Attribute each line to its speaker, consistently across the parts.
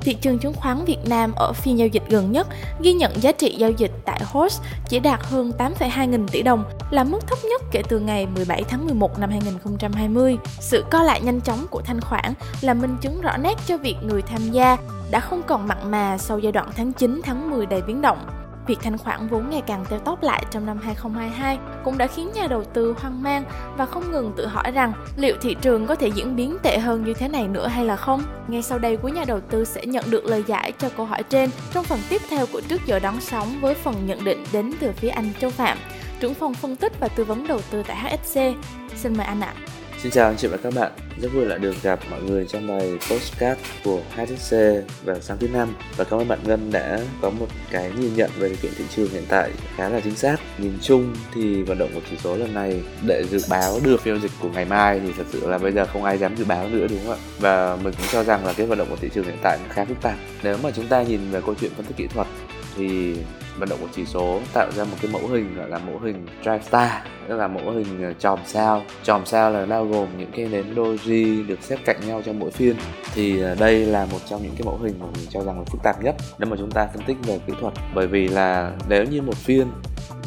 Speaker 1: Thị trường chứng khoán Việt Nam ở phiên giao dịch gần nhất ghi nhận giá trị giao dịch tại HOSE chỉ đạt hơn 8,2 nghìn tỷ đồng, là mức thấp nhất kể từ ngày 17 tháng 11 năm 2020. Sự co lại nhanh chóng của thanh khoản là minh chứng rõ nét cho việc người tham gia đã không còn mặn mà sau giai đoạn tháng 9 tháng 10 đầy biến động. Việc thanh khoản vốn ngày càng teo tóp lại trong năm 2022 cũng đã khiến nhà đầu tư hoang mang và không ngừng tự hỏi rằng liệu thị trường có thể diễn biến tệ hơn như thế này nữa hay là không? Ngay sau đây, quý nhà đầu tư sẽ nhận được lời giải cho câu hỏi trên trong phần tiếp theo của trước giờ đón sóng với phần nhận định đến từ phía anh Châu Phạm, trưởng phòng phân tích và tư vấn đầu tư tại HSC. Xin mời anh ạ.
Speaker 2: Xin chào anh chị và các bạn, rất vui lại được gặp mọi người trong bài postcard của HTC vào sáng thứ năm và cảm ơn bạn Ngân đã có một cái nhìn nhận về điều kiện thị trường hiện tại khá là chính xác. Nhìn chung thì vận động của chỉ số lần này để dự báo được phiên dịch của ngày mai thì thật sự là bây giờ không ai dám dự báo nữa đúng không ạ? Và mình cũng cho rằng là cái vận động của thị trường hiện tại nó khá phức tạp. Nếu mà chúng ta nhìn về câu chuyện phân tích kỹ thuật thì vận động của chỉ số, tạo ra một cái mẫu hình gọi là mẫu hình drive star, tức là mẫu hình ờ, chòm sao. Chòm sao là bao gồm những cái nến doji được xếp cạnh nhau trong mỗi phiên. Thì ờ, đây là một trong những cái mẫu hình mà mình cho rằng là phức tạp nhất nếu mà chúng ta phân tích về kỹ thuật. Bởi vì là nếu như một phiên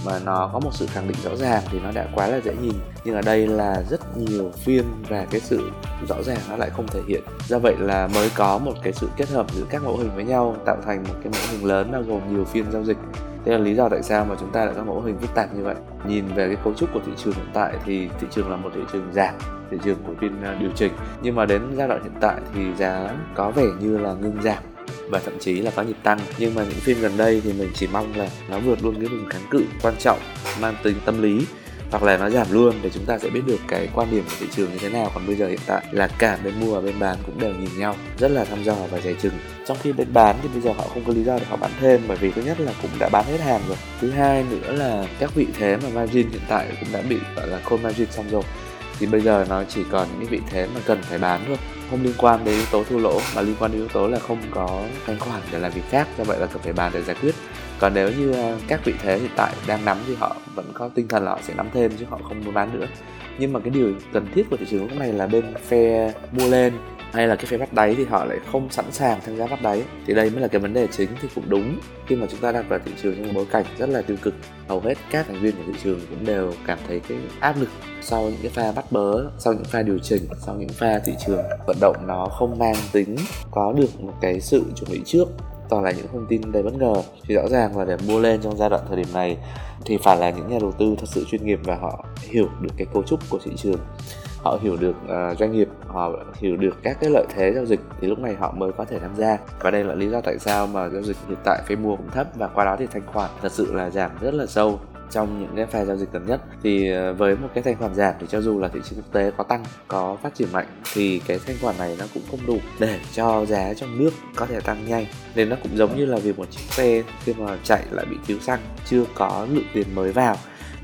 Speaker 2: mà nó có một sự khẳng định rõ ràng thì nó đã quá là dễ nhìn nhưng ở đây là rất nhiều phiên và cái sự rõ ràng nó lại không thể hiện do vậy là mới có một cái sự kết hợp giữa các mẫu hình với nhau tạo thành một cái mẫu hình lớn bao gồm nhiều phiên giao dịch Đây là lý do tại sao mà chúng ta lại có mẫu hình phức tạp như vậy. Nhìn về cái cấu trúc của thị trường hiện tại thì thị trường là một thị trường giảm, thị trường của phiên ờ, điều chỉnh. Nhưng mà đến giai đoạn hiện tại thì giá có vẻ như là ngưng giảm và thậm chí là có nhịp tăng. Nhưng mà những phim gần đây thì mình chỉ mong là nó vượt luôn cái vùng kháng cự quan trọng, mang tính tâm lý, hoặc là nó giảm luôn để chúng ta sẽ biết được cái quan điểm của thị trường như thế nào. Còn bây giờ hiện tại là cả bên mua và bên bán cũng đều nhìn nhau, rất là thăm dò và dè chừng. Trong khi bên bán thì bây giờ họ không có lý do để họ bán thêm, bởi vì thứ nhất là cũng đã bán hết hàng rồi. Thứ hai nữa là các vị thế mà margin hiện tại cũng đã bị, gọi là, khôn margin xong rồi. Thì bây giờ nó chỉ còn những vị thế mà cần phải bán thôi không liên quan đến yếu tố thua lỗ, mà liên quan đến yếu tố là không có thanh khoản để làm việc khác, do vậy là cần phải bàn để giải quyết. Còn nếu như à, các vị thế hiện tại đang nắm thì họ vẫn có tinh thần là họ sẽ nắm thêm chứ họ không muốn bán nữa. Nhưng mà cái điều cần thiết của thị trường lúc này là bên phe mua lên hay là cái phe bắt đáy thì họ lại không sẵn sàng tham gia bắt đáy. Thì đây mới là cái vấn đề chính thì cũng đúng, khi mà chúng ta đang vào thị trường trong một bối cảnh rất là tiêu cực, hầu hết các thành viên của thị trường cũng đều cảm thấy cái áp lực sau những cái pha bắt bớ, sau những pha điều chỉnh, sau những pha thị trường vẫn động nó không mang tính có được một cái sự chuẩn bị trước toàn là những thông tin đầy bất ngờ. Thì rõ ràng là để mua lên trong giai đoạn thời điểm này thì phải là những nhà đầu tư thật sự chuyên nghiệp và họ hiểu được cái cấu trúc của thị trường. Họ hiểu được uh, doanh nghiệp họ hiểu được các cái lợi thế giao dịch thì lúc này họ mới có thể tham gia. Và đây là lý do tại sao mà giao dịch hiện tại phí mua cũng thấp và qua đó thì thanh khoản thật sự là giảm rất là sâu trong những cái pha giao dịch gần nhất. Thì ờ, với một cái thanh khoản giảm thì cho dù là thị trường quốc tế có tăng, có phát triển mạnh, thì cái thanh khoản này nó cũng không đủ để cho giá trong nước có thể tăng nhanh. Nên nó cũng giống như là việc một chiếc xe khi mà chạy lại bị thiếu xăng, chưa có lượng tiền mới vào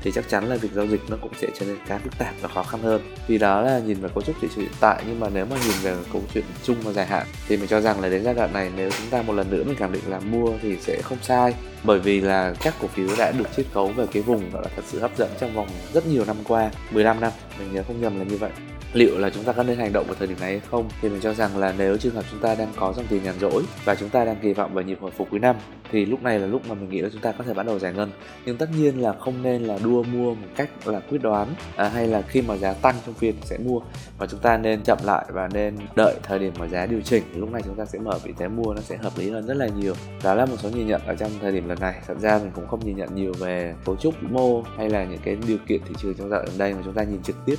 Speaker 2: thì chắc chắn là việc giao dịch nó cũng sẽ trở nên khá phức tạp và khó khăn hơn. Vì đó là nhìn vào cấu trúc thị trường hiện tại, nhưng mà nếu mà nhìn về câu chuyện chung và dài hạn thì mình cho rằng là đến giai đoạn này nếu chúng ta một lần nữa mình khẳng định là mua thì sẽ không sai. Bởi vì là các cổ phiếu đã được chiết khấu về cái vùng gọi là thật sự hấp dẫn trong vòng rất nhiều năm qua 15 năm, mình nhớ không nhầm là như vậy liệu là chúng ta có nên hành động vào thời điểm này hay không? Thì mình cho rằng là nếu trường hợp chúng ta đang có dòng tiền nhàn rỗi và chúng ta đang kỳ vọng vào nhịp hồi phục cuối năm thì lúc này là lúc mà mình nghĩ là chúng ta có thể bắt đầu giải ngân. Nhưng tất nhiên là không nên là đua mua một cách là quyết đoán à, hay là khi mà giá tăng trong phiên sẽ mua. Mà chúng ta nên chậm lại và nên đợi thời điểm mà giá điều chỉnh. Lúc này chúng ta sẽ mở vị thế mua nó sẽ hợp lý hơn rất là nhiều. Đó là một số nhìn nhận ở trong thời điểm lần này. Thật ra mình cũng không nhìn nhận nhiều về cấu trúc mô hay là những cái điều kiện thị trường trong dạo gần đây mà chúng ta nhìn trực tiếp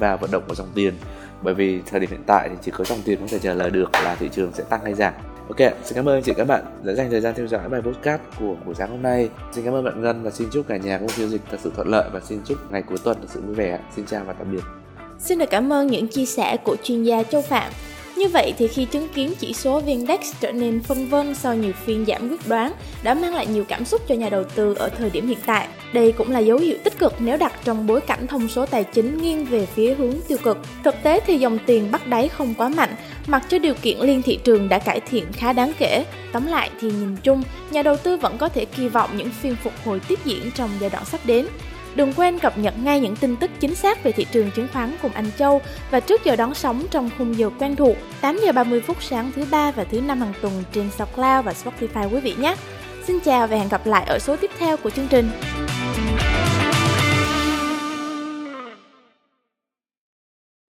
Speaker 2: vào vận động của dòng tiền bởi vì thời điểm hiện tại thì chỉ có dòng tiền có thể trả lời được là thị trường sẽ tăng hay giảm Ok, xin cảm ơn anh chị các bạn đã dành thời gian theo dõi bài podcast của buổi sáng hôm nay. Xin cảm ơn bạn Ngân và xin chúc cả nhà công phiên dịch thật sự thuận lợi và xin chúc ngày cuối tuần thật sự vui vẻ. Xin chào và tạm biệt.
Speaker 1: Xin được cảm ơn những chia sẻ của chuyên gia Châu Phạm Như vậy thì khi chứng kiến chỉ số VNDAX trở nên phân vân sau nhiều phiên giảm quyết đoán đã mang lại nhiều cảm xúc cho nhà đầu tư ở thời điểm hiện tại. Đây cũng là dấu hiệu tích cực nếu đặt trong bối cảnh thông số tài chính nghiêng về phía hướng tiêu cực. Thực tế thì dòng tiền bắt đáy không quá mạnh, mặc cho điều kiện liên thị trường đã cải thiện khá đáng kể. Tóm lại thì nhìn chung, nhà đầu tư vẫn có thể kỳ vọng những phiên phục hồi tiếp diễn trong giai đoạn sắp đến. Đừng quên cập nhật ngay những tin tức chính xác về thị trường chứng khoán cùng anh Châu và trước giờ đón sóng trong khung giờ quen thuộc 8 giờ 30 phút sáng thứ ba và thứ năm hàng tuần trên SoundCloud và Spotify quý vị nhé. Xin chào và hẹn gặp lại ở số tiếp theo của chương trình.